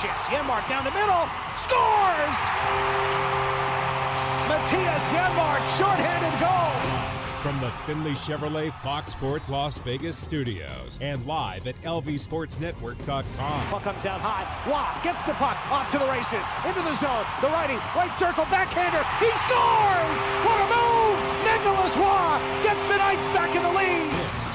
chance. Janmark down the middle, scores! Mattias Janmark, shorthanded goal. From the Findlay Chevrolet Fox Sports Las Vegas studios and live at lvsportsnetwork.com. Puck comes out high. Roy gets the puck off to the races. Into the zone. The righty, right circle, backhander. He scores! What a move! Nicolas Roy gets the Knights back in the lead.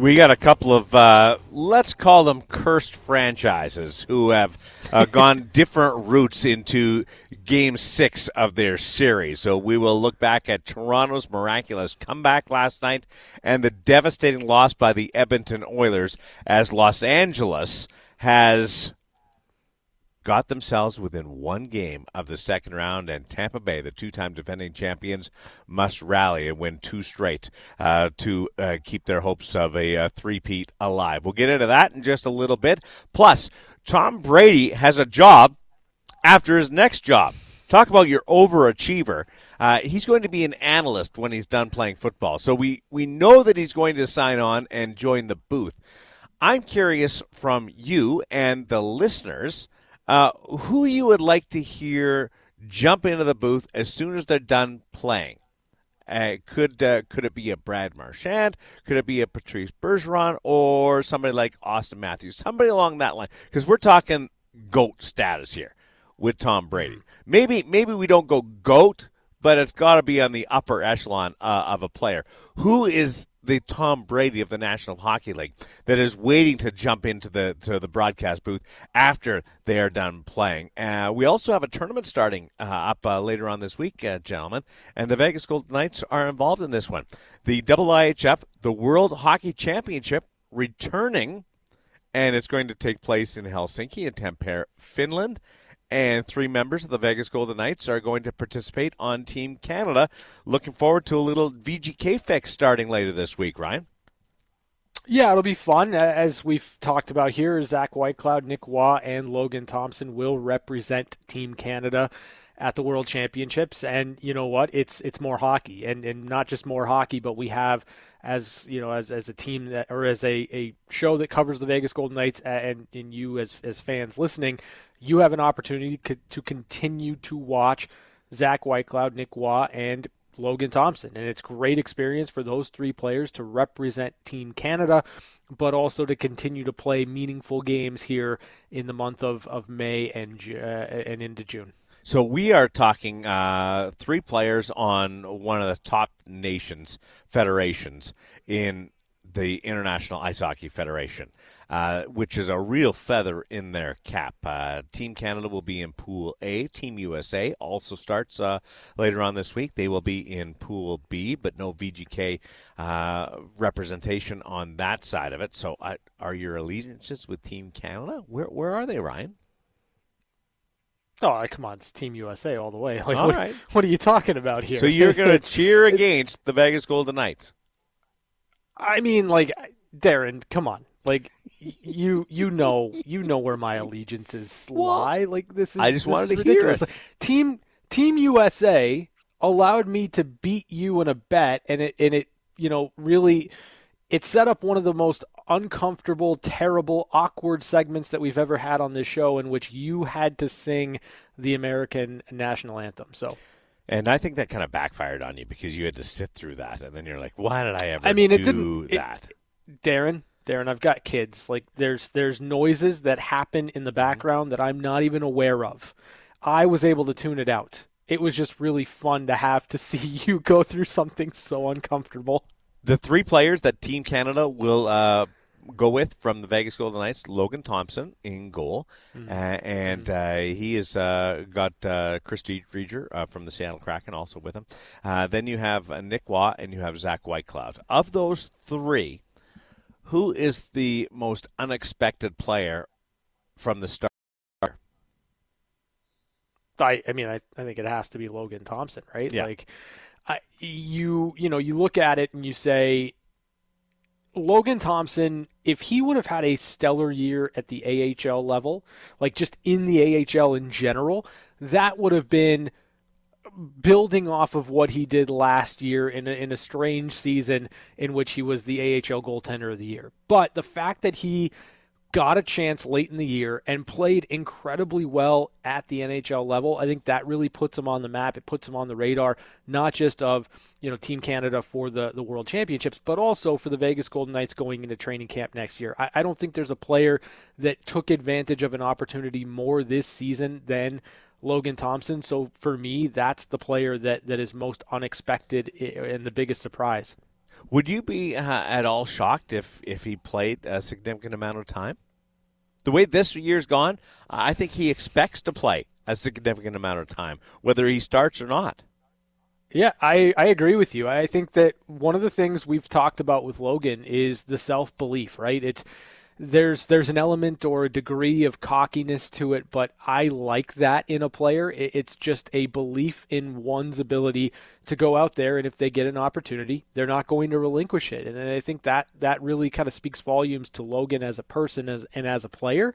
We got a couple of, uh, let's call them cursed franchises who have uh, gone different routes into game six of their series. So we will look back at Toronto's miraculous comeback last night and the devastating loss by the Edmonton Oilers as Los Angeles has got themselves within one game of the second round, and Tampa Bay, the two time defending champions, must rally and win two straight uh, to uh, keep their hopes of a uh, three-peat alive. We'll get into that in just a little bit. Plus, Tom Brady has a job after his next job. Talk about your overachiever. Uh, he's going to be an analyst when he's done playing football. So we, we know that he's going to sign on and join the booth. I'm curious from you and the listeners uh, who you would like to hear jump into the booth as soon as they're done playing. Uh, could uh, could it be a Brad Marchand? Could it be a Patrice Bergeron or somebody like Auston Matthews? Somebody along that line, because we're talking goat status here with Tom Brady. Maybe maybe we don't go goat, but it's got to be on the upper echelon uh, of a player. Who is the Tom Brady of the National Hockey League that is waiting to jump into the to the broadcast booth after they are done playing. Uh, we also have a tournament starting uh, up uh, later on this week, uh, gentlemen, and the Vegas Golden Knights are involved in this one. The IIHF, the World Hockey Championship, returning, and it's going to take place in Helsinki and Tampere, Finland and three members of the Vegas Golden Knights are going to participate on Team Canada. Looking forward to a little VGK fix starting later this week, Ryan. Yeah, it'll be fun. As we've talked about here, Zach Whitecloud, Nick Roy, and Logan Thompson will represent Team Canada at the World Championships. And you know what? It's it's more hockey, and and not just more hockey, but we have as you know as as a team that or as a, a show that covers the Vegas Golden Knights, and and you as as fans listening, you have an opportunity to continue to watch Zach Whitecloud, Nick Roy, and Logan Thompson. And it's great experience for those three players to represent Team Canada, but also to continue to play meaningful games here in the month of, of May and, uh, and into June. So we are talking uh, three players on one of the top nations federations in the International Ice Hockey Federation. Uh, which is a real feather in their cap. Uh, Team Canada will be in Pool A. Team USA also starts uh, later on this week. They will be in Pool B, but no VGK uh, representation on that side of it. So, uh, are your allegiances with Team Canada? Where where are they, Ryan? Oh, come on, it's Team USA all the way. Like, all what, right. what are you talking about here? So you're going to cheer against the Vegas Golden Knights? I mean, like, Darren, come on. Like you you know you know where my allegiances lie. Like this is I just wanted is to hear ridiculous. it. Like, team Team USA allowed me to beat you in a bet and it and it you know really it set up one of the most uncomfortable, terrible, awkward segments that we've ever had on this show in which you had to sing the American national anthem. So And I think that kind of backfired on you because you had to sit through that, and then you're like, "Why did I ever I mean, it didn't it- Darren, Darren, I've got kids. Like there's there's noises that happen in the background that I'm not even aware of. I was able to tune it out. It was just really fun to have to see you go through something so uncomfortable. The three players that Team Canada will uh, go with from the Vegas Golden Knights: Logan Thompson in goal, uh, and uh, he has uh, got uh, Chris Driedger uh, from the Seattle Kraken also with him. Uh, then you have uh, Nick Roy and you have Zach Whitecloud. Of those three, who is the most unexpected player from the start? I, I mean, I, I think it has to be Logan Thompson, right? Yeah. Like, I, you, you know, you look at it and you say, Logan Thompson, if he would have had a stellar year at the AHL level, like just in the AHL in general, that would have been building off of what he did last year in a, in a strange season in which he was the AHL goaltender of the year. But the fact that he got a chance late in the year and played incredibly well at the NHL level. I think that really puts him on the map. It puts him on the radar, not just of you know Team Canada for the the World Championships, but also for the Vegas Golden Knights going into training camp next year. I, I don't think there's a player that took advantage of an opportunity more this season than Logan Thompson. So for me, that's the player that that is most unexpected and the biggest surprise. Would you be uh, at all shocked if if he played a significant amount of time? The way this year's gone, I think he expects to play a significant amount of time, whether he starts or not. Yeah, I, I agree with you. I think that one of the things we've talked about with Logan is the self belief, right? It's there's there's an element or a degree of cockiness to it, but I like that in a player. It's just a belief in one's ability to go out there, and if they get an opportunity, they're not going to relinquish it. And I think that that really kind of speaks volumes to Logan as a person as and as a player.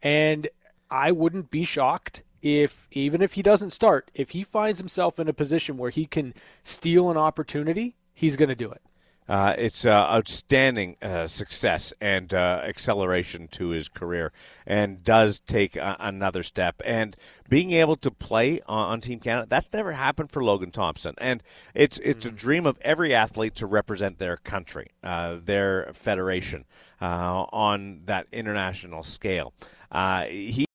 And I wouldn't be shocked if even if he doesn't start, if he finds himself in a position where he can steal an opportunity, he's going to do it. Uh, it's uh, outstanding uh, success and uh, acceleration to his career, and does take a- another step. And being able to play on, on, Team Canada, that's never happened for Logan Thompson. And it's it's mm-hmm. a dream of every athlete to represent their country, uh, their federation, uh, on that international scale. he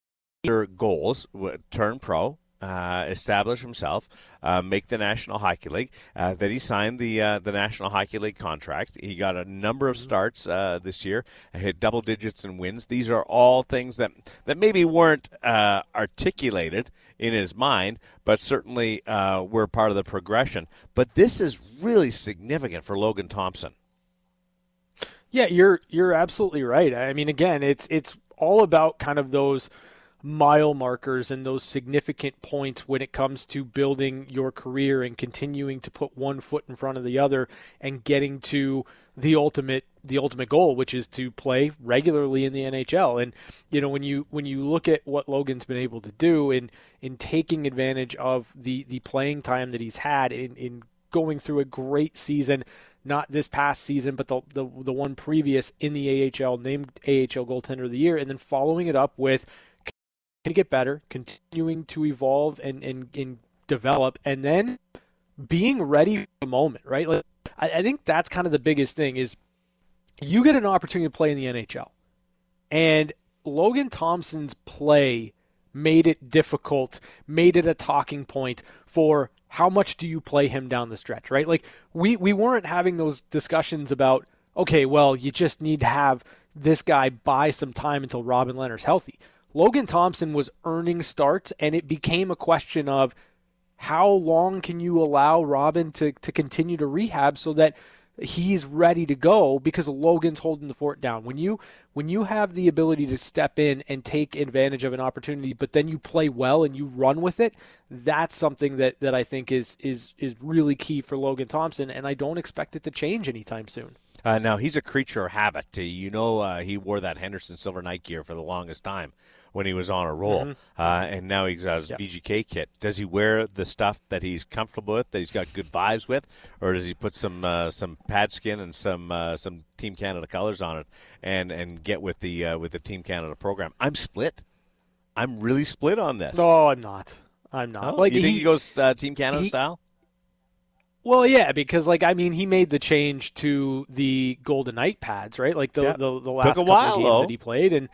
goals turn pro uh, establish himself, uh, make the National Hockey League. Uh, then he signed the uh, the National Hockey League contract. He got a number of mm-hmm. starts uh, this year, hit double digits in wins. These are all things that that maybe weren't uh, articulated in his mind, but certainly were part of the progression. But this is really significant for Logan Thompson. Yeah, you're you're absolutely right. I mean, again, it's it's all about kind of those mile markers and those significant points when it comes to building your career and continuing to put one foot in front of the other and getting to the ultimate the ultimate goal which is to play regularly in the NHL and you know when you when you look at what Logan's been able to do in in taking advantage of the the playing time that he's had in in going through a great season not this past season, but the, the the one previous in the AHL, named AHL goaltender of the year, and then following it up with to get better, continuing to evolve and, and, and develop, and then being ready for the moment, right? Like I, I think that's kind of the biggest thing is you get an opportunity to play in the NHL. And Logan Thompson's play made it difficult, made it a talking point for how much do you play him down the stretch, right? Like we we weren't having those discussions about okay, well, you just need to have this guy buy some time until Robin Lehner's healthy. Logan Thompson was earning starts, and it became a question of how long can you allow Robin to, to continue to rehab so that he's ready to go because Logan's holding the fort down. When you when you have the ability to step in and take advantage of an opportunity, but then you play well and you run with it, that's something that, that I think is is is really key for Logan Thompson, and I don't expect it to change anytime soon. Uh, now he's a creature of habit. You know, uh, he wore that Henderson Silver Knight gear for the longest time when he was on a roll, mm-hmm. uh, and now he's got his yep. VGK kit. Does he wear the stuff that he's comfortable with, that he's got good vibes with, or does he put some uh, some pad skin and some uh, some Team Canada colors on it and and get with the uh, with the Team Canada program? I'm split. I'm really split on this. No, I'm not. I'm not. Oh, like you think he, he goes uh, Team Canada he, style? Well, yeah, because like I mean, he made the change to the Golden Knight pads, right? Like the yeah. the, the, last couple while, games though. that he played, and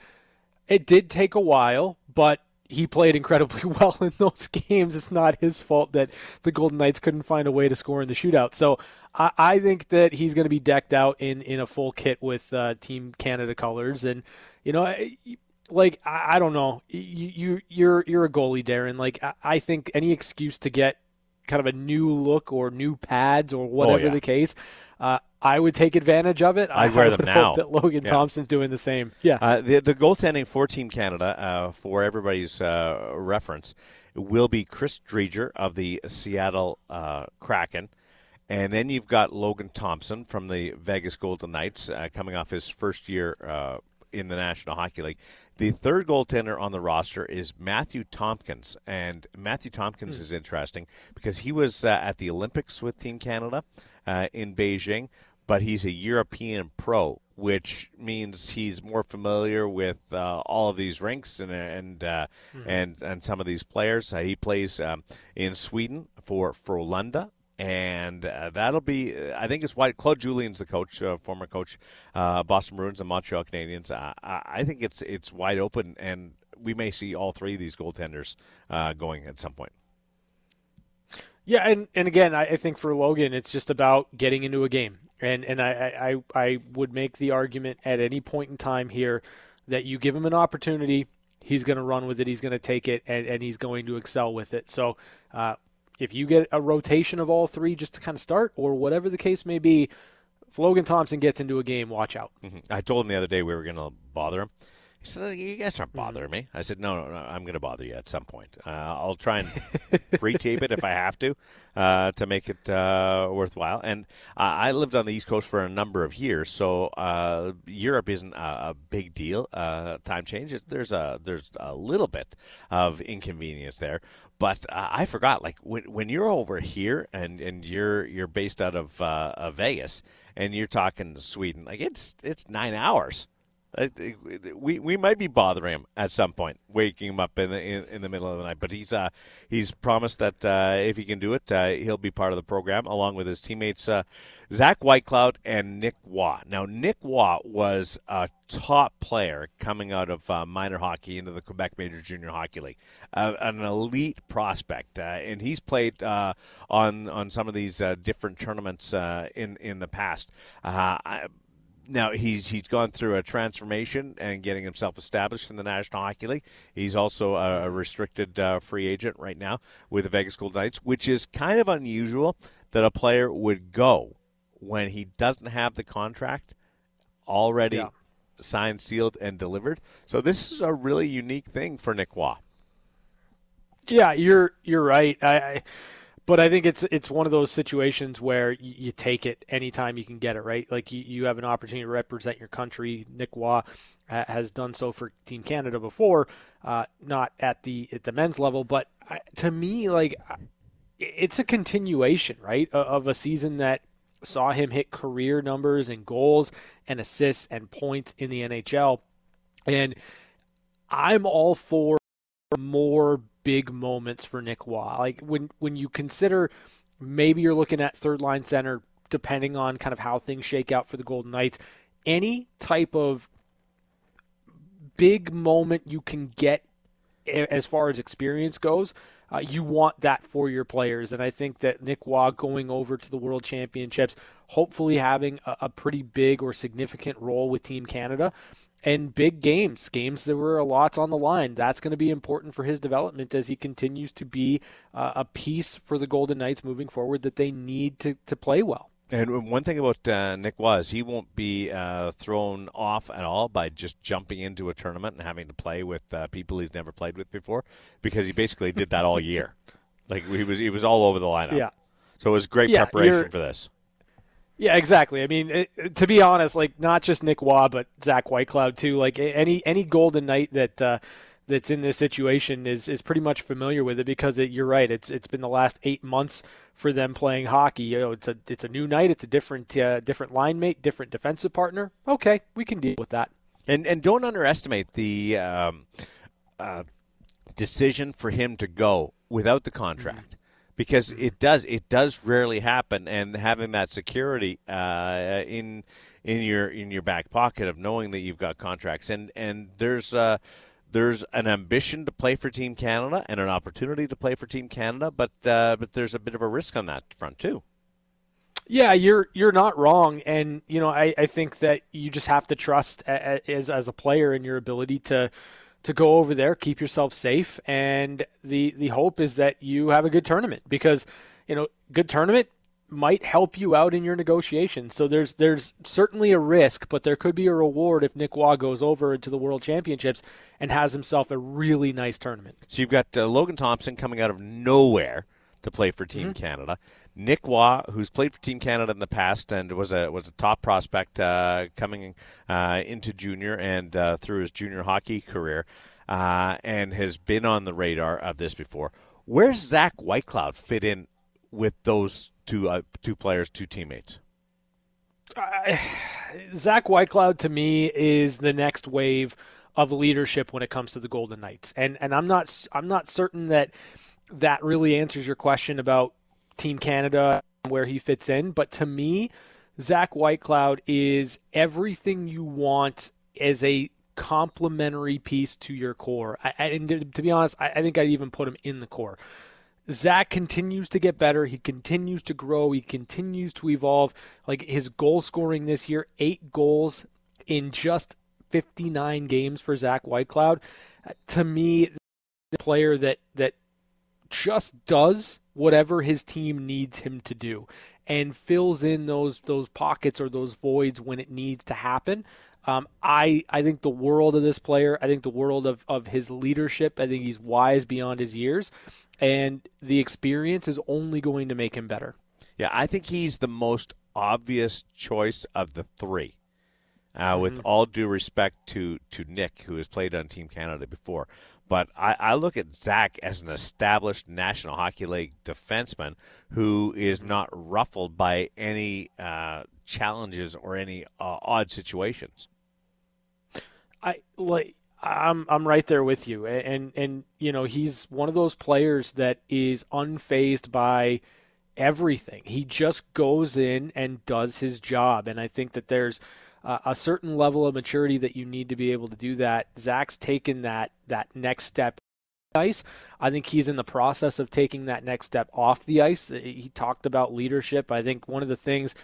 it did take a while, but he played incredibly well in those games. It's not his fault that the Golden Knights couldn't find a way to score in the shootout. So I, I think that he's going to be decked out in, in a full kit with uh, Team Canada colors, and you know, like I, I don't know, you, you you're you're a goalie, Darren. Like I, I think any excuse to get kind of a new look or new pads or whatever yeah. the case, uh, I would take advantage of it. I'd I wear them now. That Logan Yeah. Thompson's doing the same. Yeah. Uh, the the goaltending for Team Canada, uh, for everybody's uh, reference, will be Chris Driedger of the Seattle uh, Kraken. And then you've got Logan Thompson from the Vegas Golden Knights uh, coming off his first year uh, in the National Hockey League. The third goaltender on the roster is Matthew Tomkins. And Matthew Tomkins is interesting because he was uh, at the Olympics with Team Canada uh, in Beijing, but he's a European pro, which means he's more familiar with uh, all of these rinks and and uh, and and some of these players. Uh, he plays um, in Sweden for Frölunda, and uh, that'll be. I think it's why Claude Julien's the coach, uh, former coach, uh, Boston Bruins and Montreal Canadiens. Uh, I I think it's it's wide open, and we may see all three of these goaltenders uh, going at some point. Yeah, and, and again, I, I think for Logan, it's just about getting into a game, and and I, I I would make the argument at any point in time here that you give him an opportunity, he's going to run with it, he's going to take it, and, and he's going to excel with it. So, uh, if you get a rotation of all three just to kind of start, or whatever the case may be, if Logan Thompson gets into a game, watch out. Mhm. I told him the other day we were going to bother him. He said, "You guys aren't bothering me." I said, "No, no, no. I'm going to bother you at some point. Uh, I'll try and pre-tape it if I have to uh, to make it uh, worthwhile." And uh, I lived on the East Coast for a number of years, so uh, Europe isn't a, a big deal. Uh, time change. There's a there's a little bit of inconvenience there, but uh, I forgot. Like when when you're over here and, and you're you're based out of, uh, of Vegas and you're talking to Sweden, like it's it's nine hours. We we might be bothering him at some point, waking him up in the in, in the middle of the night. But he's uh he's promised that uh, if he can do it, uh, he'll be part of the program along with his teammates uh, Zach Whitecloud and Nick Roy. Now Nick Roy was a top player coming out of uh, minor hockey into the Quebec Major Junior Hockey League, uh, an elite prospect, and he's played on on some of these different tournaments in in the past. I, now he's he's gone through a transformation and getting himself established in the National Hockey League. He's also a, restricted uh, free agent right now with the Vegas Golden Knights, which is kind of unusual that a player would go when he doesn't have the contract already Yeah. signed, sealed, and delivered. So this is a really unique thing for Nick Roy. Yeah, you're you're right. I, I but I think it's it's one of those situations where you, you take it anytime you can get it, right? Like you, you have an opportunity to represent your country. Nick Roy has done so for Team Canada before, uh, not at the at the men's level, but I, to me, like it's a continuation, right, of a season that saw him hit career numbers and goals and assists and points in the NHL, and I'm all for more big moments for Nick Roy. Like when when you consider maybe you're looking at third line center, depending on kind of how things shake out for the Golden Knights, any type of big moment you can get as far as experience goes, uh, you want that for your players. And I think that Nick Roy going over to the World Championships, hopefully having a, a pretty big or significant role with Team Canada, and big games, games that were a lot on the line. That's going to be important for his development as he continues to be uh, a piece for the Golden Knights moving forward that they need to, to play well. And one thing about uh, Nick was he won't be uh, thrown off at all by just jumping into a tournament and having to play with uh, people he's never played with before, because he basically did that all year. Like he was, he was all over the lineup. Yeah. So it was great Yeah, preparation for this. Yeah, exactly. I mean, it, to be honest, like not just Nick Roy, but Zach Whitecloud too. Like any any Golden Knight that uh, that's in this situation is is pretty much familiar with it because it, you're right. It's it's been the last eight months for them playing hockey. You know, it's a it's a new night. It's a different uh, different line mate, different defensive partner. Okay, we can deal with that. And and don't underestimate the um, uh, decision for him to go without the contract. Because it does, it does rarely happen, and having that security uh, in in your in your back pocket of knowing that you've got contracts, and and there's uh, there's an ambition to play for Team Canada and an opportunity to play for Team Canada, but uh, but there's a bit of a risk on that front too. Yeah, you're you're not wrong, and you know I, I think that you just have to trust as as a player in your ability to to go over there, keep yourself safe, and the the hope is that you have a good tournament because you know, good tournament might help you out in your negotiations. So there's there's certainly a risk, but there could be a reward if Nick Roy goes over into the World Championships and has himself a really nice tournament. So you've got uh, Logan Thompson coming out of nowhere to play for Team mm-hmm. Canada. Nick Roy, who's played for Team Canada in the past and was a was a top prospect uh, coming uh, into junior and uh, through his junior hockey career, uh, and has been on the radar of this before. Where's Zach Whitecloud fit in with those two uh, two players, two teammates? Zach Whitecloud to me is the next wave of leadership when it comes to the Golden Knights, and and I'm not I'm not certain that that really answers your question about Team Canada where he fits in. But to me, Zach Whitecloud is everything you want as a complementary piece to your core. I, and to, be honest, I, I think I'd even put him in the core. Zach continues to get better. He continues to grow. He continues to evolve. Like his goal scoring this year, eight goals in just 59 games for Zach Whitecloud. Uh, to me, the player that that just does whatever his team needs him to do and fills in those those pockets or those voids when it needs to happen. Um, I I think the world of this player. I think the world of, of his leadership. I think he's wise beyond his years, and the experience is only going to make him better. Yeah, I think he's the most obvious choice of the three. Uh, mm-hmm. With all due respect to to Nick, who has played on Team Canada before, but I, I, look at Zach as an established National Hockey League defenseman who is not ruffled by any uh, challenges or any uh, odd situations. I like. I'm I'm right there with you, and and you know he's one of those players that is unfazed by everything. He just goes in and does his job, and I think that there's uh, a certain level of maturity that you need to be able to do that. Zach's taken that that next step ice. I think he's in the process of taking that next step off the ice. He talked about leadership. I think one of the things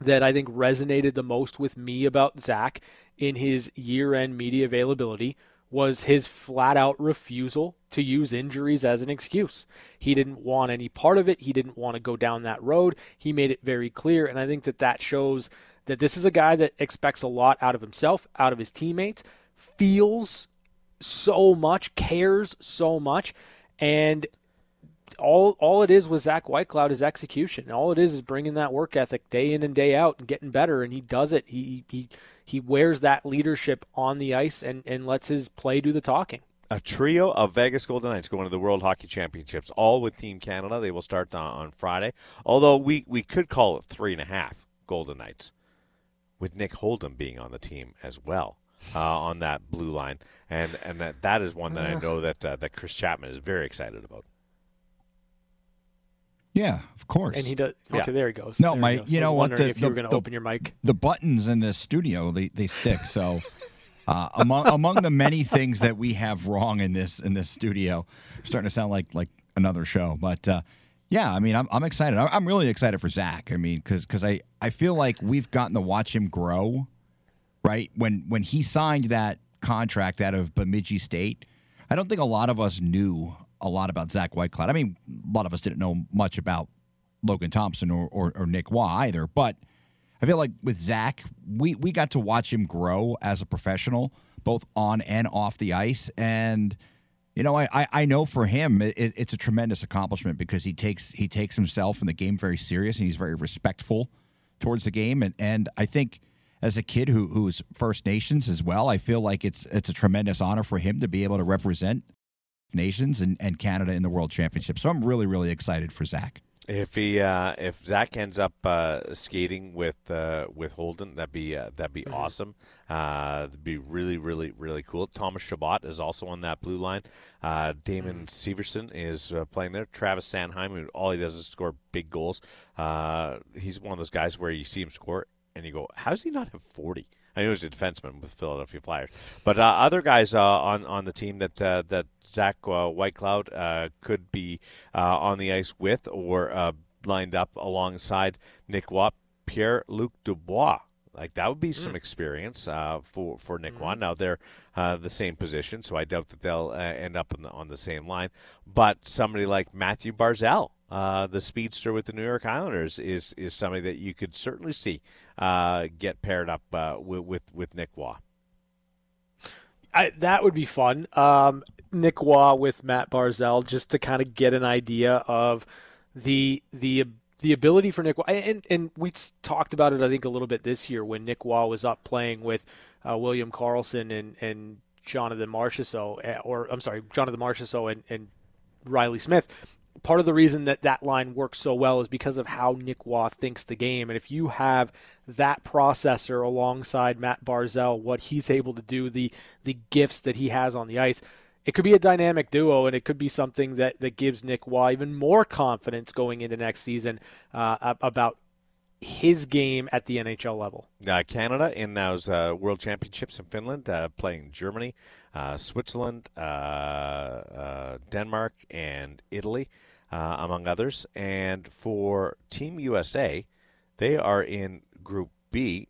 that I think resonated the most with me about Zach in his year-end media availability was his flat out refusal to use injuries as an excuse. He didn't want any part of it. He didn't want to go down that road. He made it very clear and I think that that shows that this is a guy that expects a lot out of himself, out of his teammates, feels so much, cares so much, and all all it is with Zach Whitecloud is execution. All it is is bringing that work ethic day in and day out and getting better, and he does it. He he he wears that leadership on the ice and and lets his play do the talking. A trio of Vegas Golden Knights going to the World Hockey Championships, all with Team Canada. They will start on, Friday. Although we we could call it three and a half Golden Knights with Nick Holden being on the team as well. Uh, on that blue line, and and that, that is one that I know that uh, that Chris Chapman is very excited about. Yeah, of course. And he does. Okay, yeah. there he goes. No, there my, you know what? The, if you were going to open your mic. The buttons in this studio they they stick. So, uh, among among the many things that we have wrong in this in this studio, starting to sound like like another show, but. Yeah, I mean, I'm, I'm excited. I'm really excited for Zach. I mean, because because I, I feel like we've gotten to watch him grow, right? When when he signed that contract out of Bemidji State, I don't think a lot of us knew a lot about Zach Whitecloud. I mean, a lot of us didn't know much about Logan Thompson or, or, or Nick Waugh either. But I feel like with Zach, we, we got to watch him grow as a professional, both on and off the ice. And – you know, I, I know for him it, it's a tremendous accomplishment because he takes he takes himself and the game very serious and he's very respectful towards the game and and I think as a kid who who's First Nations as well, I feel like it's it's a tremendous honor for him to be able to represent nations and, and Canada in the World Championship. So I'm really really excited for Zach. If he uh, if Zach ends up uh, skating with uh, with Holden, that'd be uh, that'd be mm-hmm. awesome. Uh, that'd be really really really cool. Thomas Chabot is also on that blue line. Uh, Damon mm-hmm. Severson is playing there. Travis Sanheim, who all he does is score big goals. he's one of those guys where you see him score and you go, "How does he not have 40? I know he's a defenseman with Philadelphia Flyers, but uh, other guys uh, on on the team that uh, that Zach uh, Whitecloud uh, could be uh, on the ice with or lined up alongside Nick Roy, Pierre Luc Dubois. Like that would be some mm. experience for for Nick mm. Roy. Now they're the same position, so I doubt that they'll end up on the on the same line. But somebody like Mathew Barzal uh, the speedster with the New York Islanders, is is somebody that you could certainly see uh, get paired up uh, with, with with Nick Roy. I, that would be fun. Um, Nick Roy with Matt Barzal, just to kind of get an idea of the the the ability for Nick Roy, and and we talked about it I think a little bit this year when Nick Roy was up playing with uh, William Karlsson and and Jonathan Marchessault, eh, or I'm sorry, Jonathan Marchessault and, and Reilly Smith. Part of the reason that that line works so well is because of how Nick Roy thinks the game. And if you have that processor alongside Matt Barzal, what he's able to do, the the gifts that he has on the ice, it could be a dynamic duo, and it could be something that, that gives Nick Roy even more confidence going into next season uh, about his game at the NHL level. Uh, Canada in those uh, World Championships in Finland, uh, playing Germany, uh, Switzerland, uh, uh, Denmark, and Italy, among others. And for Team USA, they are in Group B.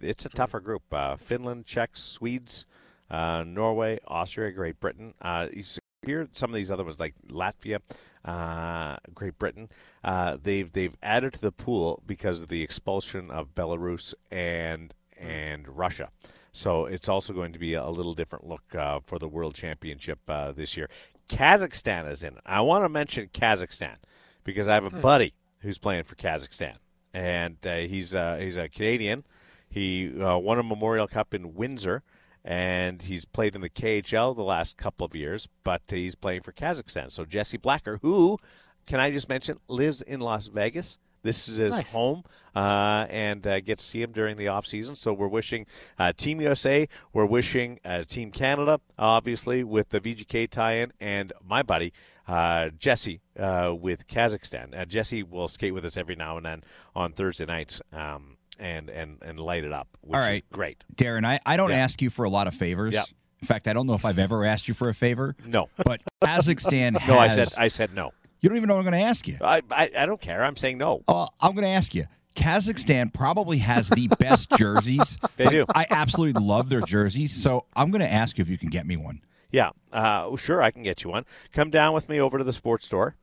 it's a tougher group: Finland, Czechs, Swedes, Norway, Austria, Great Britain. You see here, some of these other ones like Latvia, uh, Great Britain. Uh, they've they've added to the pool because of the expulsion of Belarus and and Russia. So it's also going to be a little different look uh, for the World Championship uh, this year. Kazakhstan is in it. I want to mention Kazakhstan because I have a hmm. buddy who's playing for Kazakhstan, and uh, he's uh, he's a Canadian. He won a Memorial Cup in Windsor and he's played in the KHL the last couple of years, but he's playing for Kazakhstan. So Jesse Blacker, who, can I just mention, lives in Las Vegas. This is his nice. home, uh, and uh, get to see him during the off season. So we're wishing uh, Team USA, we're wishing uh, Team Canada, obviously with the VGK tie-in, and my buddy uh, Jesse uh, with Kazakhstan. Jesse will skate with us every now and then on Thursday nights. Um, and and and light it up. All right, great, Darren. I, I don't yeah. ask you for a lot of favors. Yep. In fact, I don't know if I've ever asked you for a favor. No, but Kazakhstan. has, no, I said I said no. You don't even know what I'm going to ask you. I, I, I don't care. I'm saying no. Uh, I'm going to ask you. Kazakhstan probably has the best jerseys. They like, do. I absolutely love their jerseys. So I'm going to ask you if you can get me one. Yeah, uh, sure, I can get you one. Come down with me over to the sports store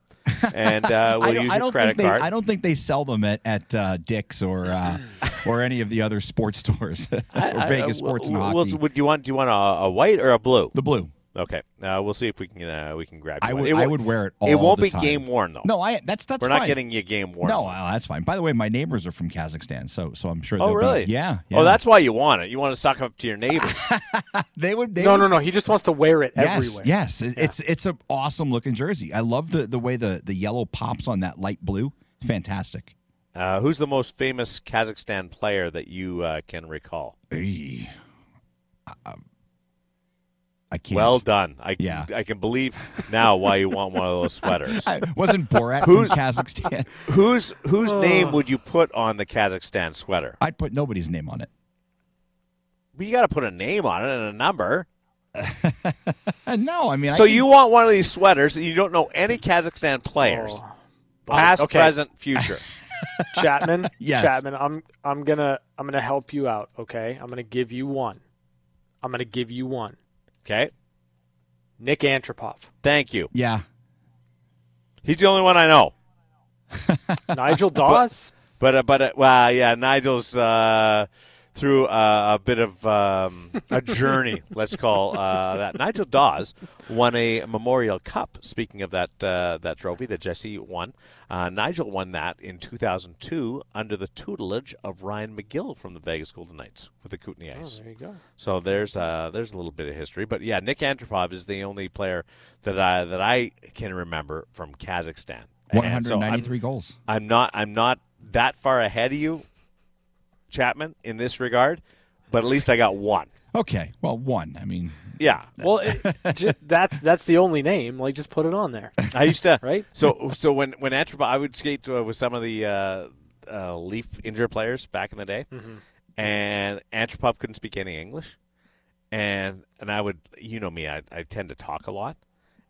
and uh, we'll use your credit they, card. I don't think they sell them at at uh, Dick's or uh, or any of the other sports stores or I, Vegas I, Sports and Hockey. Would you want? Do you want a, a white or a blue? The blue. Okay, uh, we'll see if we can uh, we can grab. You I would I would wear it. it won't be time. game worn though. No, I that's that's. We're fine. not getting you game worn. No, uh, that's fine. By the way, my neighbors are from Kazakhstan, so so I'm sure. Oh really? Be, yeah, yeah, Oh, that's why you want it. You want to suck up to your neighbors. they would. They no, would, no, no. He just wants to wear it yes, everywhere. Yes, yeah. it's it's an awesome looking jersey. I love the the way the the yellow pops on that light blue. Fantastic. Uh, who's the most famous Kazakhstan player that you uh, can recall? Hey. Uh, I can't. Well done. I yeah. I can believe now why you want one of those sweaters. I wasn't Borat who's, from Kazakhstan. Whose whose oh. name would you put on the Kazakhstan sweater? I'd put nobody's name on it. But you got to put a name on it and a number. no, I mean. So I you want one of these sweaters? You don't know any Kazakhstan players, oh. past, okay. present, future. Chapman, yes. Chapman, I'm I'm gonna I'm gonna help you out. Okay, I'm gonna give you one. I'm gonna give you one. Okay. Nik Antropov. Thank you. Yeah. He's the only one I know. Nigel Dawes. But but, uh, but uh, well, yeah, Nigel's uh, through uh, a bit of um, a journey, let's call uh, that. Nigel Dawes won a Memorial Cup. Speaking of that uh, that trophy that Jesse won, uh, Nigel won that in 2002 under the tutelage of Ryan McGill from the Vegas Golden Knights with the Kootenay Ice. Oh, there you go. So there's uh, there's a little bit of history, but yeah, Nik Antropov is the only player that I that I can remember from Kazakhstan. 193 so goals. I'm not I'm not that far ahead of you Chapman in this regard, but at least I got one. Okay, well, one. I mean, yeah. Well, it, that's that's the only name. Like, just put it on there. I used to right. So so when when Antropov, I would skate uh, with some of the uh, uh, Leaf injured players back in the day, mm-hmm. and Antropov couldn't speak any English, and and I would, you know me, I, I tend to talk a lot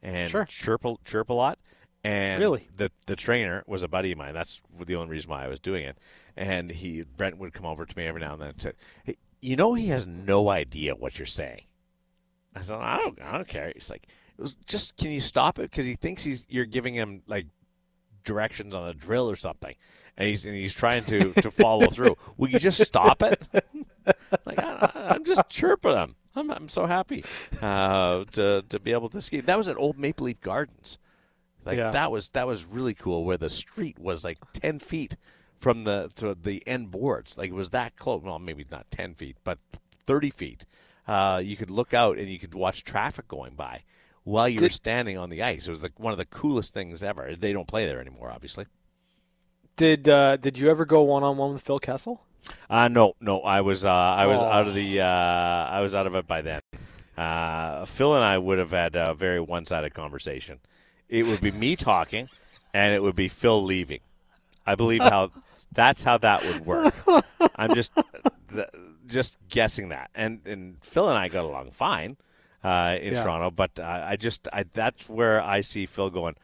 and sure. chirp a, chirp a lot. And really, the the trainer was a buddy of mine. That's the only reason why I was doing it and he Brent would come over to me every now and then and say, hey, "You know, he has no idea what you're saying." I said, "I don't, I don't care." He's like, "Just can you stop it?" Because he thinks he's you're giving him like directions on a drill or something, and he's and he's trying to to follow through. Will you just stop it? like I, am just chirping him. I'm, I'm so happy uh, to to be able to ski. That was at Old Maple Leaf Gardens. Like Yeah. that was that was really cool. Where the street was like ten feet from the to the end boards. Like it was that close. Well, maybe not ten feet, but thirty feet. Uh, you could look out and you could watch traffic going by while you were standing on the ice. It was like one of the coolest things ever. They don't play there anymore, obviously. Did uh, did you ever go one on one with Phil Kessel? Uh, no, no, I was uh, I was Oh. out of the uh, I was out of it by then. Uh, Phil and I would have had a very one-sided conversation. It would be me talking, and it would be Phil leaving. I believe how that's how that would work. I'm just th- just guessing that, and and Phil and I got along fine uh, in Yeah. Toronto, but uh, I just I that's where I see Phil going.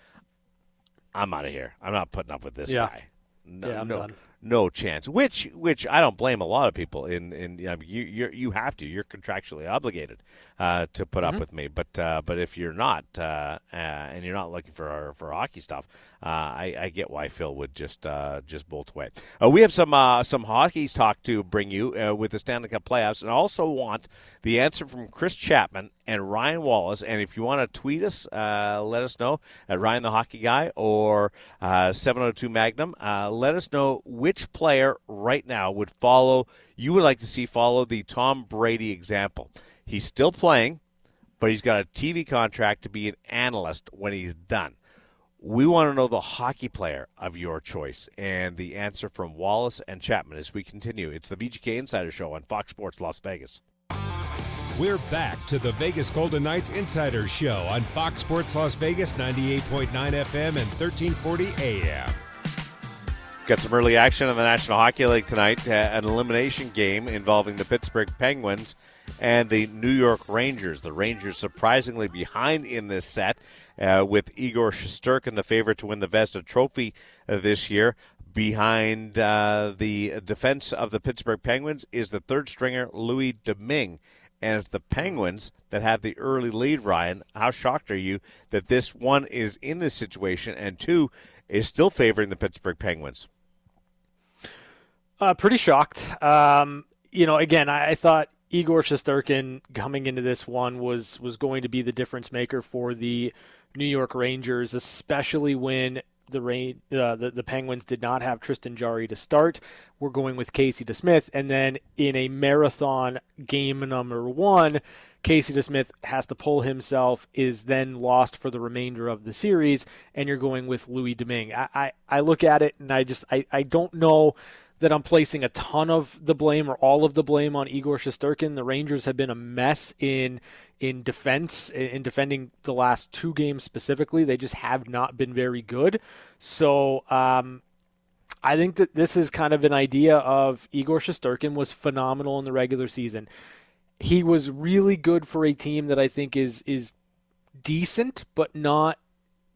I'm out of here. I'm not putting up with this Yeah. guy. No, Yeah, I'm no, done. No chance. Which, which I don't blame a lot of people. In, in I mean, you, you, you have to. You're contractually obligated uh, to put Mm-hmm. up with me. But, uh, but if you're not, uh, uh, and you're not looking for for hockey stuff, uh, I, I get why Phil would just uh, just bolt away. Uh, we have some uh, some hockey talk to bring you uh, with the Stanley Cup playoffs, and also want the answer from Chris Chapman and Ryan Wallace. And if you want to tweet us, uh, let us know at Ryan the Hockey Guy or uh, 702 Magnum. Uh, let us know which player right now would follow you would like to see follow the Tom Brady example. He's still playing, but he's got a TV contract to be an analyst when he's done. We want to know the hockey player of your choice, and the answer from Wallace and Chapman as we continue. It's the VGK Insider Show on Fox Sports Las Vegas. We're back to the Vegas Golden Knights Insider Show on Fox Sports Las Vegas 98.9 FM and 1340 AM. Got some early action in the National Hockey League tonight. Uh, an elimination game involving the Pittsburgh Penguins and the New York Rangers. The Rangers surprisingly behind in this set uh, with Igor Shesterkin, the favorite to win the Vezina Trophy uh, this year. Behind uh, the defense of the Pittsburgh Penguins is the third stringer Louis Domingue. And it's the Penguins that have the early lead, Ryan. How shocked are you that this one is in this situation and two is still favoring the Pittsburgh Penguins? Uh, pretty shocked. Um, you know, again, I, I thought Igor Shesterkin coming into this one was was going to be the difference maker for the New York Rangers, especially when the rain uh, the, the Penguins did not have Tristan Jarry to start. We're going with Casey DeSmith, and then in a marathon game number one, Casey DeSmith has to pull himself, is then lost for the remainder of the series, and you're going with Louis Domingue. I, I, I look at it and I just I, I don't know that I'm placing a ton of the blame or all of the blame on Igor Shesterkin. The Rangers have been a mess in in defense in defending the last two games specifically. They just have not been very good. So um, I think that this is kind of an idea of Igor Shesterkin was phenomenal in the regular season. He was really good for a team that I think is is decent, but not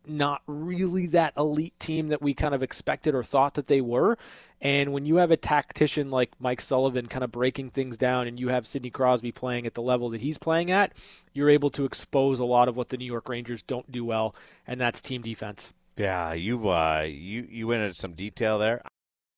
not really that elite team that we kind of expected or thought that they were. And when you have a tactician like Mike Sullivan kind of breaking things down and you have Sidney Crosby playing at the level that he's playing at, you're able to expose a lot of what the New York Rangers don't do well, and that's team defense. Yeah, you uh, you you went into some detail there.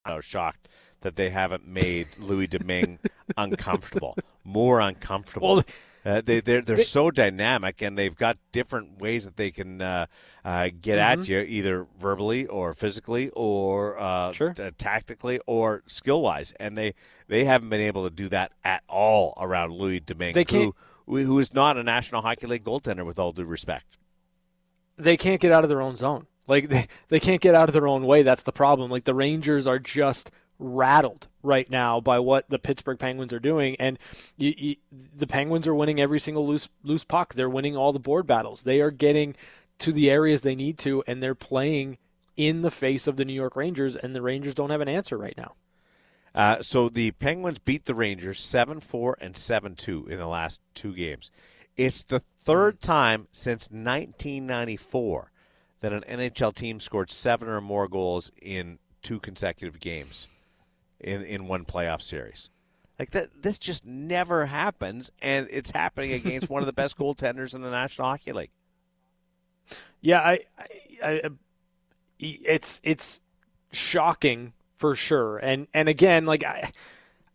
I was shocked that they haven't made Louis Domingue uncomfortable, more uncomfortable. Well, uh, they they're they're they- so dynamic, and they've got different ways that they can uh, uh, get Mm-hmm. at you, either verbally or physically, or uh, Sure. t- tactically or skill wise, and they they haven't been able to do that at all around Louis Domingue, who who is not a National Hockey League goaltender, with all due respect. they can't get out of their own zone. Like they, they can't get out of their own way. That's the problem. Like the Rangers are just rattled right now by what the Pittsburgh Penguins are doing, and you, you, the Penguins are winning every single loose loose puck. They're winning all the board battles. They are getting to the areas they need to, and they're playing in the face of the New York Rangers, and the Rangers don't have an answer right now. Uh, so the Penguins beat the Rangers 7 4 and 7 2 in the last two games. It's the third time since 1994 that an NHL team scored seven or more goals in two consecutive games in, in one playoff series. Like that, this just never happens, and it's happening against one of the best goaltenders in the National Hockey League. Yeah, I, I, I it's it's shocking for sure. And and again, like I,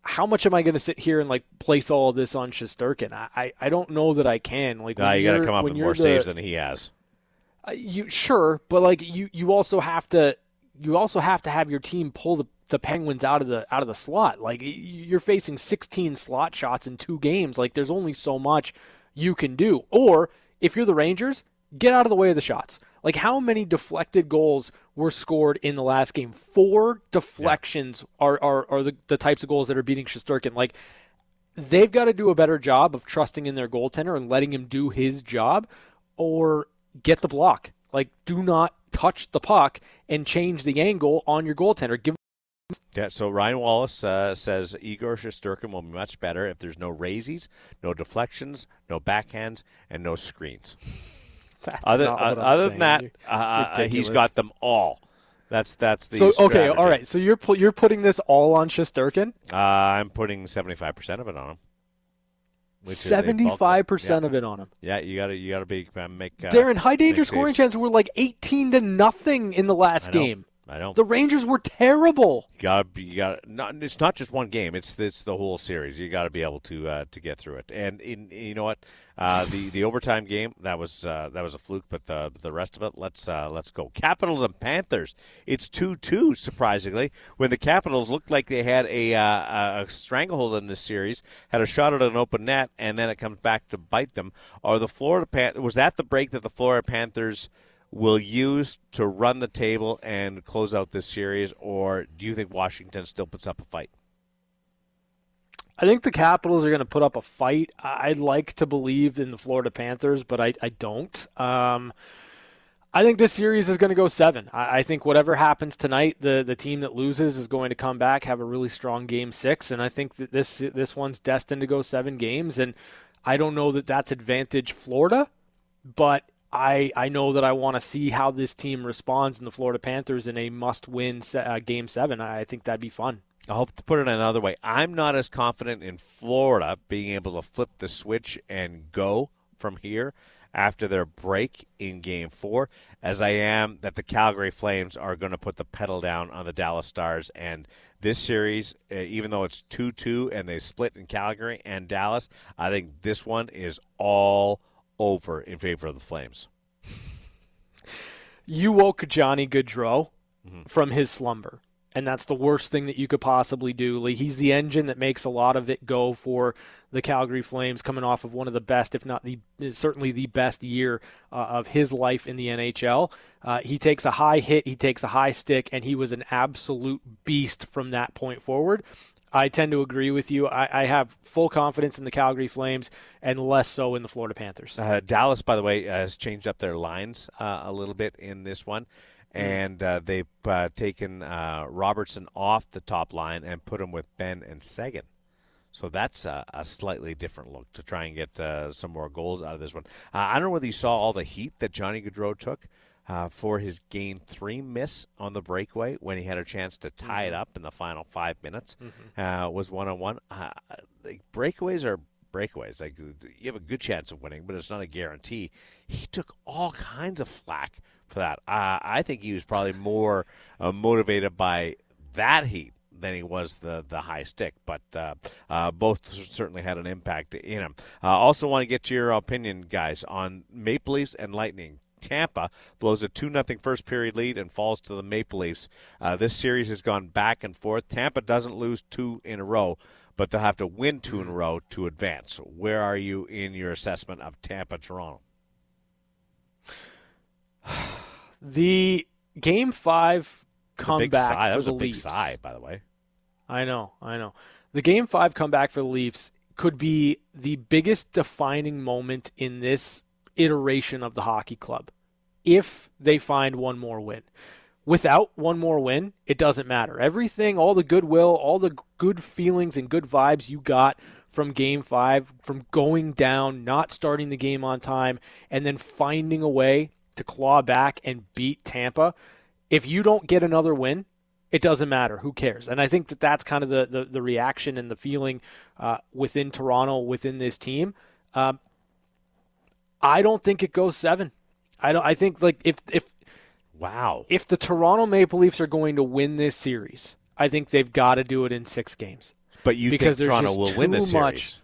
how much am I going to sit here and like place all of this on Shesterkin? I, I, I don't know that I can. Like, nah, you got to come up with more the, saves than he has. Uh, you sure, but like you you also have to you also have to have your team pull the the Penguins out of the out of the slot. Like you're facing 16 slot shots in two games. Like there's only so much you can do. Or if you're the Rangers, get out of the way of the shots. Like how many deflected goals were scored in the last game? Four deflections yeah. are, are, are the, the types of goals that are beating Shesterkin. Like they've got to do a better job of trusting in their goaltender and letting him do his job or get the block. Like do not touch the puck and change the angle on your goaltender. Give yeah, so Ryan Wallace uh, says Igor Shesterkin will be much better if there's no raisies, no deflections, no backhands, and no screens. That's other not what uh, other than that, uh, uh, he's got them all. That's that's the so okay. strategy. All right, so you're pu- you're putting this all on Shesterkin. Uh, I'm putting 75 percent of it on him. Seventy-five percent of it on him. Yeah, you got to you got to be uh, make. Uh, Darren, high danger scoring chances were like eighteen to nothing in the last game. I know. The Rangers were terrible. You gotta be, you got not. It's not just one game. It's it's the whole series. You got to be able to uh, to get through it. And in, you know what, uh, the the overtime game that was uh, that was a fluke. But the the rest of it, let's uh, let's go. Capitals and Panthers. It's two two. Surprisingly, when the Capitals looked like they had a uh, a stranglehold in this series, had a shot at an open net, and then it comes back to bite them. Or the Florida Pan- was that the break that the Florida Panthers will use to run the table and close out this series, or do you think Washington still puts up a fight? I think the Capitals are going to put up a fight. I'd like to believe in the Florida Panthers, but I, I don't. Um, I think this series is going to go seven. I, I, think whatever happens tonight, the the team that loses is going to come back, have a really strong game six, and I think that this this one's destined to go seven games. And I don't know that that's advantage Florida, but I, I know that I want to see how this team responds in the Florida Panthers in a must win uh, game seven. I think that'd be fun. I hope to put it another way. I'm not as confident in Florida being able to flip the switch and go from here after their break in game four as I am that the Calgary Flames are going to put the pedal down on the Dallas Stars. And this series, uh, even though it's 2 2 and they split in Calgary and Dallas, I think this one is all over in favor of the Flames. You woke Johnny Gaudreau mm-hmm. from his slumber, and that's the worst thing that you could possibly do. Lee, he's the engine that makes a lot of it go for the Calgary Flames, coming off of one of the best, if not the certainly the best year uh, of his life in the NHL. Uh, he takes a high hit, he takes a high stick, and he was an absolute beast from that point forward. I tend to agree with you. I, I, have full confidence in the Calgary Flames and less so in the Florida Panthers. Uh, Dallas, by the way, has changed up their lines uh, a little bit in this one. Mm-hmm. And uh, they've uh, taken uh, Robertson off the top line and put him with Benn and Seguin. So that's a, a, slightly different look to try and get uh, some more goals out of this one. I don't know whether you saw all the heat that Johnny Gaudreau took uh, for his game three miss on the breakaway when he had a chance to tie mm-hmm. it up in the final five minutes mm-hmm. uh, was one on one. Breakaways are breakaways. Like you have a good chance of winning, but it's not a guarantee. He took all kinds of flack for that. Uh, I think he was probably more uh, motivated by that heat than he was the the high stick. But uh, uh, both certainly had an impact in him. Uh, also, want to get your opinion, guys, on Maple Leafs and Lightning. Tampa blows a 2 0 first period lead and falls to the Maple Leafs. Uh, this series has gone back and forth. Tampa doesn't lose two in a row, but they'll have to win two in a row to advance. Where are you in your assessment of Tampa Toronto? The game five comeback for that was the a big Leafs. sigh, by the way. I know, I know. The game five comeback for the Leafs could be the biggest defining moment in this iteration of the hockey club if they find one more win. Without one more win, it doesn't matter. Everything, all the goodwill, all the good feelings and good vibes you got from game five, from going down, not starting the game on time, and then finding a way to claw back and beat Tampa. If you don't get another win, it doesn't matter. Who cares? And I think that that's kind of the, the, the reaction and the feeling uh, within Toronto, within this team. Um, I don't think it goes seven. I don't. I think like if if Wow. If the Toronto Maple Leafs are going to win this series, I think they've got to do it in six games. But you because think Toronto will win this series? much-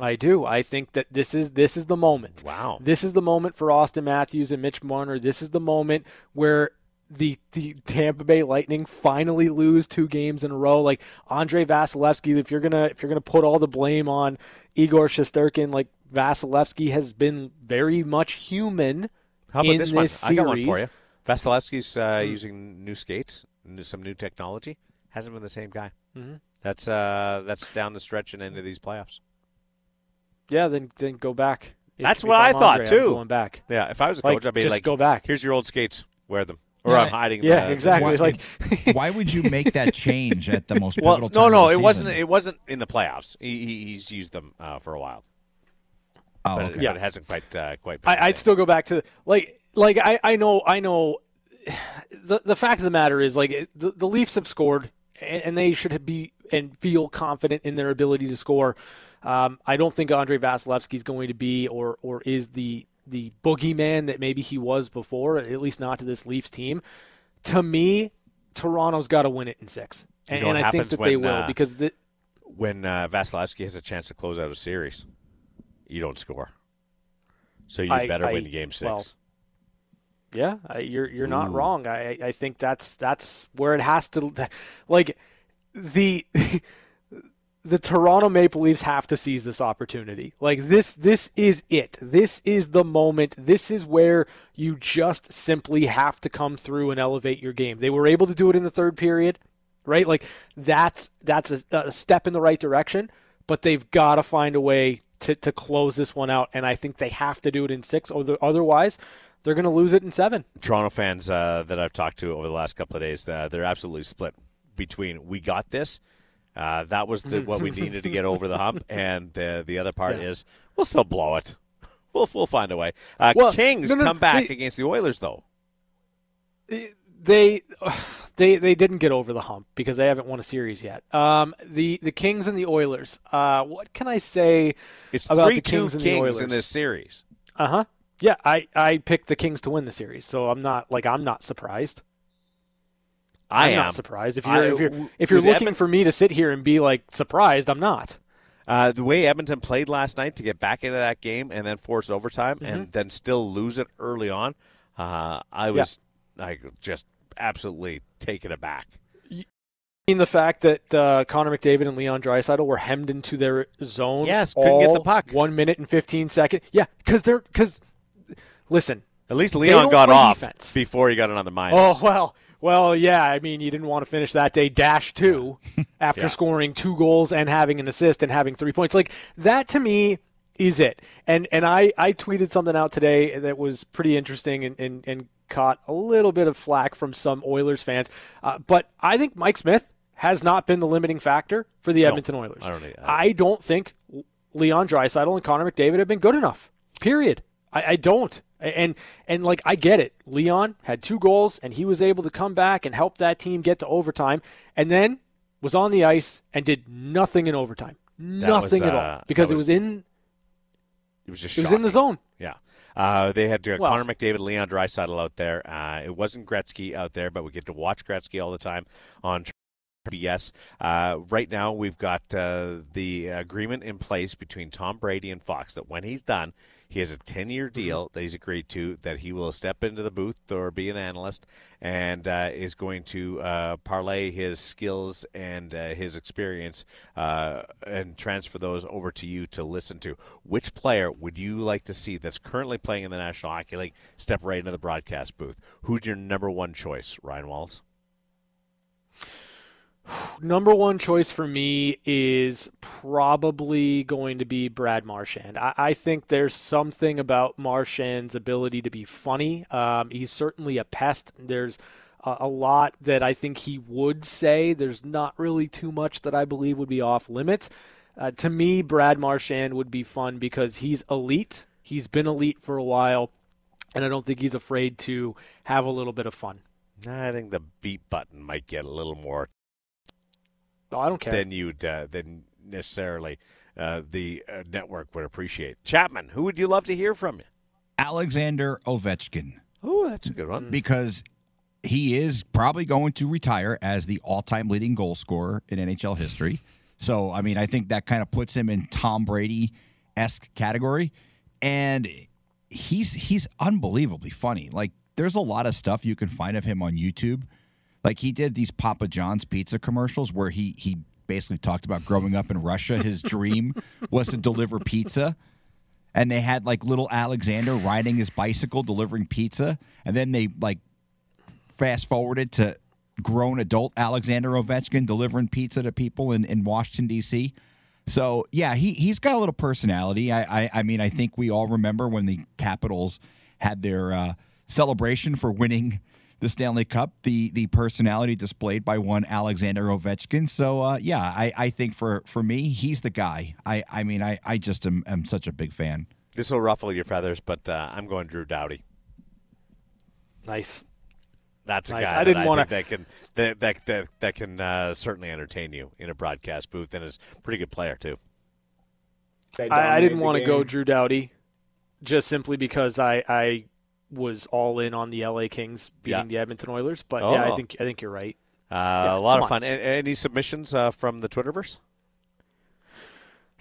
I do. I think that this is this is the moment. Wow. This is the moment for Auston Matthews and Mitch Marner. This is the moment where the the Tampa Bay Lightning finally lose two games in a row. Like Andrei Vasilevskiy, if you're gonna if you're gonna put all the blame on Igor Shesterkin, like Vasilevskiy has been very much human. How about in this, one? this I got one for series. you. Vasilevskiy's uh, using new skates, new- some new technology. Hasn't been the same guy. Mhm. That's uh, that's down the stretch and into these playoffs. Yeah, then then go back. If- That's if what I I'm thought, Andre, I'm too. going back. Yeah, if I was a Like, coach, I'd be just like, go back. Here's your old skates. Wear them. Or I'm hiding. Yeah, the- exactly. Why- Like Why would you make that change at the most pivotal no, time? no, of the it wasn't. It wasn't in the playoffs. He, he, he's used them uh, for a while, Oh, but, okay. it, Yeah. but it hasn't quite uh, quite. I, I'd still go back to like like I, I know I know the the fact of the matter is like the, the Leafs have scored and, and they should be and feel confident in their ability to score. Um, I don't think Andrei Vasilevskiy is going to be or or is the the boogeyman that maybe he was before, at least not to this Leafs team. To me, Toronto's got to win it in six, You and, know and I think happens that they will uh, because the, when uh, Vasilevskiy has a chance to close out a series, you don't score. So you I- better I- win game six. well, Yeah, I- you're you're not wrong. I I think that's that's where it has to like the the Toronto Maple Leafs have to seize this opportunity. Like this this is it. This is the moment. This is where you just simply have to come through and elevate your game. They were able to do it in the third period, right? Like that's that's a, a step in the right direction, but they've got to find a way to to close this one out and I think they have to do it in 6 or otherwise they're going to lose it in 7. Toronto fans uh, that I've talked to over the last couple of days, uh, they're absolutely split between we got this. Uh, that was the, what we needed to get over the hump, and the the other part Yeah. is we'll still blow it. We'll we'll find a way. Uh, Well, Kings no, no, come back they- against the Oilers though. They they they didn't get over the hump because they haven't won a series yet. Um, the the Kings and the Oilers. Uh, what can I say It's about three the Kings and the Kings Oilers? in this series. Uh huh. Yeah, I I picked the Kings to win the series, so I'm not like I'm not surprised. I I'm am not surprised. If you're I- if you're if you're looking for me to sit here and be like surprised, I'm not. Uh, the way Edmonton played last night to get back into that game and then force overtime Mm-hmm. and then still lose it early on, uh, I was like just absolutely taken aback. In the fact that uh, Connor McDavid and Leon Draisaitl were hemmed into their zone, Yes, couldn't get the puck. One minute and fifteen seconds. Yeah, because they're because. Listen, At least Leon got off defense. before he got it on the minus. Oh well, well, yeah. I mean, you didn't want to finish that day dash two after Yeah. scoring two goals and having an assist and having three points. Like that to me is it. And and I I tweeted something out today that was pretty interesting and and, and caught a little bit of flack from some Oilers fans. Uh, but I think Mike Smith has not been the limiting factor for the Edmonton Oilers. I don't think- I don't think Leon Draisaitl and Connor McDavid have been good enough. Period. I, I don't. And and like I get it. Leon had two goals and he was able to come back and help that team get to overtime and then was on the ice and did nothing in overtime. Nothing was, at uh, all. Because that it was- was in it was just it was in the zone. Yeah. Uh, they had uh, Well- Connor McDavid, Leon Draisaitl out there. Uh, it wasn't Gretzky out there, but we get to watch Gretzky all the time on BS. Uh, right now, we've got uh, the agreement in place between Tom Brady and Fox that when he's done, he has a 10 year Mm-hmm. deal that he's agreed to that he will step into the booth or be an analyst and uh, is going to uh, parlay his skills and uh, his experience uh, and transfer those over to you to listen to. Which player would you like to see that's currently playing in the National Hockey League step right into the broadcast booth? Who's your number one choice, Ryan Walls? Number one choice for me is probably going to be Brad Marchand. I, I think there's something about Marchand's ability to be funny. Um, he's certainly a pest. There's a, a lot that I think he would say. There's not really too much that I believe would be off limits. Uh, to me, Brad Marchand would be fun because he's elite. He's been elite for a while, and I don't think he's afraid to have a little bit of fun. I think the beat button might get a little more No, I don't care. than you'd uh, than necessarily uh, the uh, network would appreciate. Chapman, who would you love to hear from you? Alexander Ovechkin. Oh, that's a good one. because he is probably going to retire as the all-time leading goal scorer in NHL history. So, I mean, I think that kind of puts him in Tom Brady esque category, and he's he's unbelievably funny. Like, there's a lot of stuff you can find of him on YouTube. Like, he did these Papa John's pizza commercials where he he basically talked about growing up in Russia. His dream was to deliver pizza and they had like little Alexander riding his bicycle delivering pizza, and then they like fast forwarded to grown adult Alexander Ovechkin delivering pizza to people in, in Washington D.C. So yeah, he he's got a little personality. I I, I mean I think we all remember when the Capitals had their uh, celebration for winning the Stanley Cup, the the personality displayed by one Alexander Ovechkin. So uh, yeah, I, I think for, for me, he's the guy. I, I mean I, I just am, am such a big fan. This will ruffle your feathers, but uh, I'm going Drew Doughty. Nice. That's a Nice. guy I didn't wanna- think that can that that that, that can uh, certainly entertain you in a broadcast booth, and is a pretty good player too. I, I didn't want to go Drew Doughty, just simply because I I was all in on the LA Kings beating Yeah. the Edmonton Oilers. But yeah, Oh. I think I think you're right. Uh, a lot of fun. A- any submissions uh, from the Twitterverse?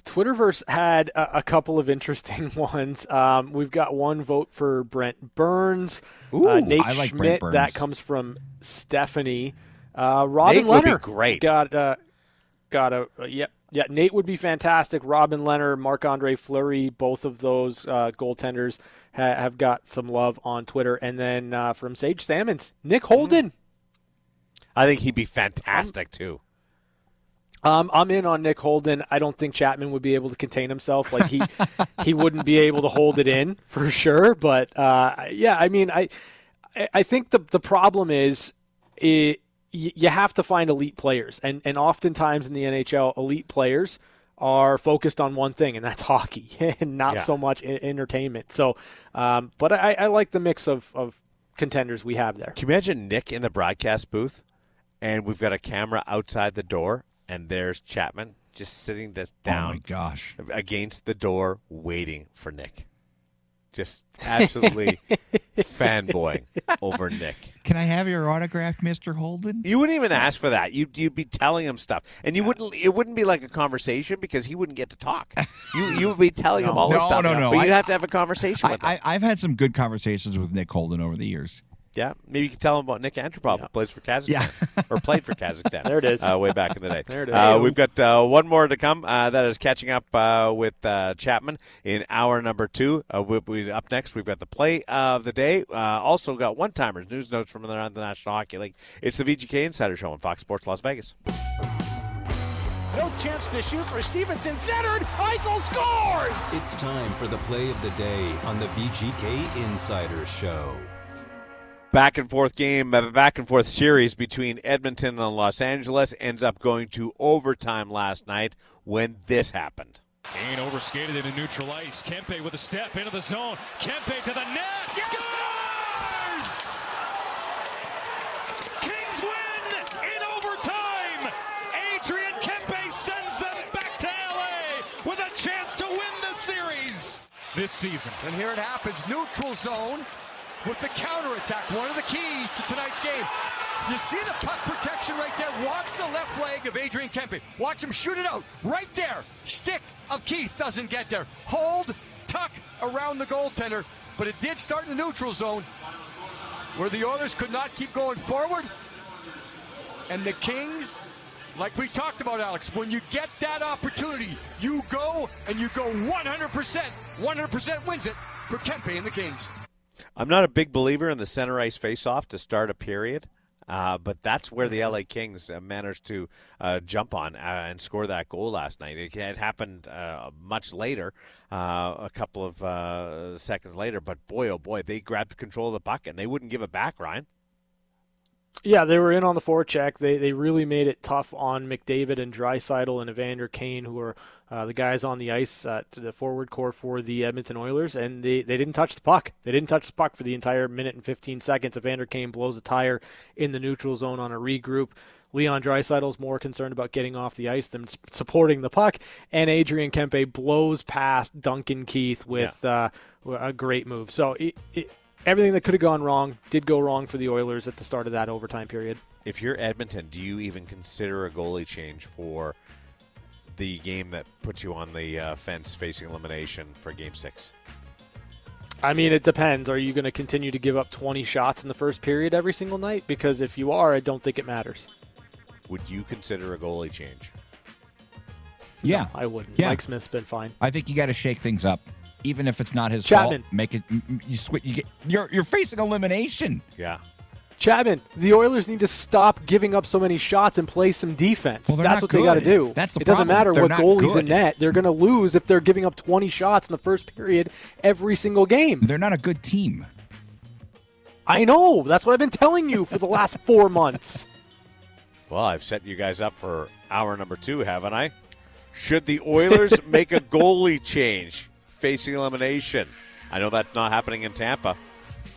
Twitterverse had a, a couple of interesting ones. Um, we've got one vote for Brent Burns. Ooh, uh, Nate I like Brent Schmidt. Burns. That comes from Stephanie. Uh, Robin Nate would be Lehner great. Got uh, got a uh, yeah. Nate would be fantastic. Robin Lehner, Marc Andre Fleury, both of those uh, goaltenders ha- have got some love on Twitter. And then uh, from Sage Salmons, Nick Holden. I think he'd be fantastic too. Um, I'm in on Nick Holden. I don't think Chapman would be able to contain himself. Like he, he wouldn't be able to hold it in for sure. But uh, yeah, I mean, I, I think the the problem is, it, you have to find elite players, and and oftentimes in the NHL, elite players are focused on one thing, and that's hockey, and not Yeah. so much entertainment. So, um, but I, I like the mix of of contenders we have there. Can you imagine Nick in the broadcast booth, and we've got a camera outside the door, and there's Chapman just sitting this Oh my down gosh. against the door, waiting for Nick. Just absolutely fanboying over Nick. Can I have your autograph, Mr. Holden? You wouldn't even ask for that. You'd you'd be telling him stuff, and you wouldn't. It wouldn't be like a conversation because he wouldn't get to talk. You you would be telling him all this No, stuff. no, no. But you'd I- have to have a conversation I, with him. I, I've had some good conversations with Nick Holden over the years. Yeah, maybe you can tell him about Nik Antropov, who plays for Kazakhstan, or played for Kazakhstan. There it is. uh, way back in the day. There it is. Uh, we've got uh, one more to come. Uh, that is catching up uh, with uh, Chapman in hour number two. Uh, we, we, up next, we've got the play of the day. Uh, also got one timers, news notes from around the National Hockey League. It's the VGK Insider Show on Fox Sports Las Vegas. No chance to shoot for Stephenson. Centered. Eichel scores. It's time for the play of the day on the VGK Insider Show. Back and forth game, uh, back and forth series between Edmonton and Los Angeles ends up going to overtime last night when this happened. Kane overskated into neutral ice. Kempe with a step into the zone. Kempe to the net. Scores! Kings win in overtime. Adrian Kempe sends them back to LA with a chance to win the series this season. And here it happens, neutral zone with the counterattack. One of the keys to tonight's game. You see the puck protection right there. Watch the left leg of Adrian Kempe. Watch him shoot it out right there. Stick of Keith doesn't get there. Hold, tuck around the goaltender. But it did start in the neutral zone where the Oilers could not keep going forward. And the Kings, like we talked about, Alex, when you get that opportunity, you go and you go 100%. 100% wins it for Kempe and the Kings. I'm not a big believer in the center ice faceoff to start a period. Uh, but that's where the LA Kings uh, managed to uh, jump on uh, and score that goal last night. It, it happened uh, much later, a couple of seconds later. But boy, oh boy, they grabbed control of the puck and they wouldn't give it back, Ryan. Yeah, they were in on the forecheck. They they really made it tough on McDavid and Draisaitl and Evander Kane, who are uh, the guys on the ice uh, to the forward core for the Edmonton Oilers, and they, they didn't touch the puck. They didn't touch the puck for the entire minute and 15 seconds. Evander Kane blows a tire in the neutral zone on a regroup. Leon Draisaitl is more concerned about getting off the ice than supporting the puck, and Adrian Kempe blows past Duncan Keith with uh, a great move. So it, it, everything that could have gone wrong did go wrong for the Oilers at the start of that overtime period. If you're Edmonton, do you even consider a goalie change for the game that puts you on the uh, fence facing elimination for Game Six? I mean, it depends. Are you going to continue to give up 20 shots in the first period every single night? Because if you are, I don't think it matters. Would you consider a goalie change? Yeah, I wouldn't. Yeah. Mike Smith's been fine. I think you got to shake things up, even if it's not his Chapman. fault. Make it. You switch. You get. You're you're facing elimination. Yeah. Chapman, the Oilers need to stop giving up so many shots and play some defense. Well, That's not what they got to do. That's the it doesn't matter They're what not goalie's in net. They're going to lose if they're giving up 20 shots in the first period every single game. They're not a good team. I know. That's what I've been telling you for the last four months. Well, I've set you guys up for hour number two, haven't I? Should the Oilers make a goalie change facing elimination? I know that's not happening in Tampa.